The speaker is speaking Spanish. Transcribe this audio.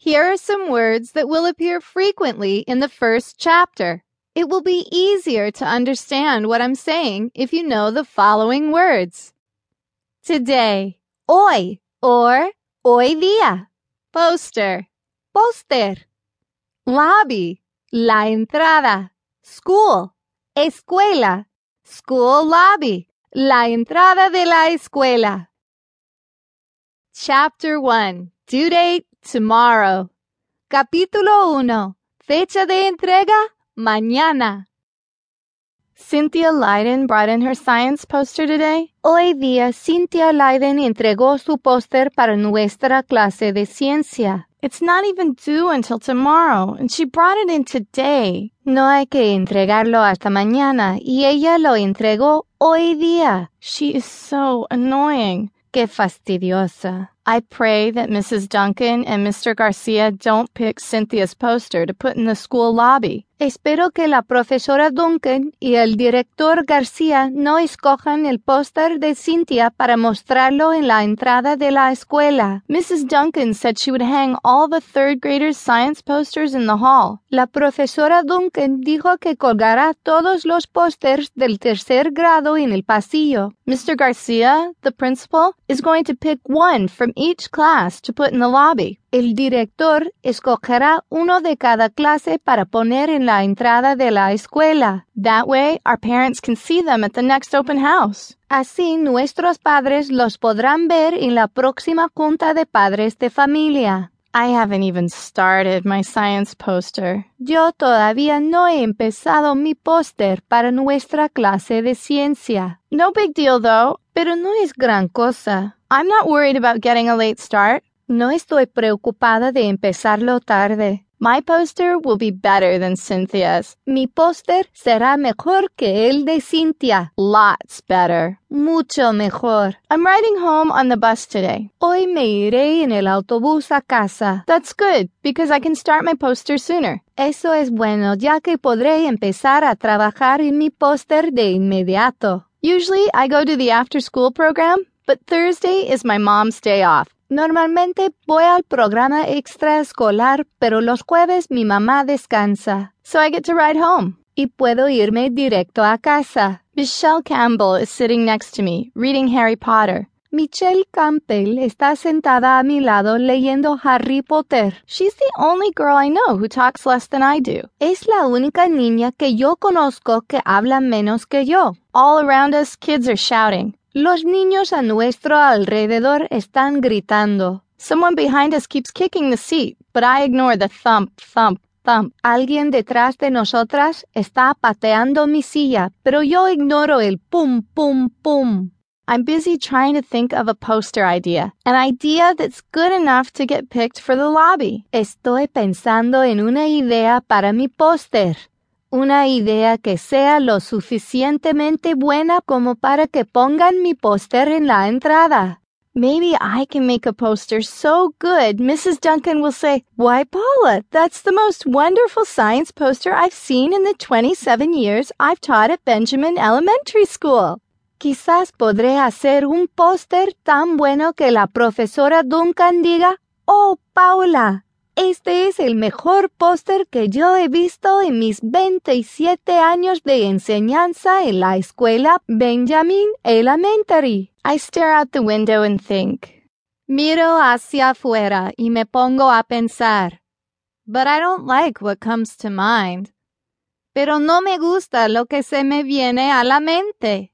Here are some words that will appear frequently in the first chapter. It will be easier to understand what I'm saying if you know the following words. Today, hoy, or hoy día. Poster, póster. Lobby, la entrada. School, escuela. School lobby, la entrada de la escuela. Chapter 1. Due date, tomorrow. Capítulo 1. Fecha de entrega, mañana. Cynthia Leiden brought in her science poster today. Hoy día Cynthia Leiden entregó su póster para nuestra clase de ciencia. It's not even due until tomorrow, and she brought it in today. No hay que entregarlo hasta mañana, y ella lo entregó hoy día. She is so annoying. Qué fastidiosa. I pray that Mrs. Duncan and Mr. Garcia don't pick Cynthia's poster to put in the school lobby. Espero que la profesora Duncan y el director García no escojan el póster de Cynthia para mostrarlo en la entrada de la escuela. Mrs. Duncan said she would hang all the third graders' science posters in the hall. La profesora Duncan dijo que colgará todos los pósters del tercer grado en el pasillo. Mr. Garcia, the principal, is going to pick one from each class to put in the lobby. El director escogerá uno de cada clase para poner en la entrada de la escuela. That way, our parents can see them at the next open house. Así nuestros padres los podrán ver en la próxima junta de padres de familia. I haven't even started my science poster. Yo todavía no he empezado mi póster para nuestra clase de ciencia. No big deal though. Pero no es gran cosa. I'm not worried about getting a late start. No estoy preocupada de empezarlo tarde. My poster will be better than Cynthia's. Mi póster será mejor que el de Cynthia. Lots better. Mucho mejor. I'm riding home on the bus today. Hoy me iré en el autobús a casa. That's good, because I can start my poster sooner. Eso es bueno, ya que podré empezar a trabajar en mi póster de inmediato. Usually I go to the after school program, but Thursday is my mom's day off. Normalmente voy al programa extraescolar, pero los jueves mi mamá descansa. So I get to ride home. Y puedo irme directo a casa. Michelle Campbell is sitting next to me, reading Harry Potter. Michelle Campbell está sentada a mi lado leyendo Harry Potter. She's the only girl I know who talks less than I do. Es la única niña que yo conozco que habla menos que yo. All around us, kids are shouting. Los niños a nuestro alrededor están gritando. Someone behind us keeps kicking the seat, but I ignore the thump, thump, thump. Alguien detrás de nosotras está pateando mi silla, pero yo ignoro el pum, pum, pum. I'm busy trying to think of a poster idea, an idea that's good enough to get picked for the lobby. Estoy pensando en una idea para mi póster. Una idea que sea lo suficientemente buena como para que pongan mi póster en la entrada. Maybe I can make a poster so good Mrs. Duncan will say, Why, Paula, that's the most wonderful science poster I've seen in the 27 years I've taught at Benjamin Elementary School. Quizás podré hacer un póster tan bueno que la profesora Duncan diga, Oh, Paula, este es el mejor póster que yo he visto en mis 27 años de enseñanza en la escuela Benjamin Elementary. I stare out the window and think. Miro hacia afuera y me pongo a pensar. But I don't like what comes to mind. Pero no me gusta lo que se me viene a la mente.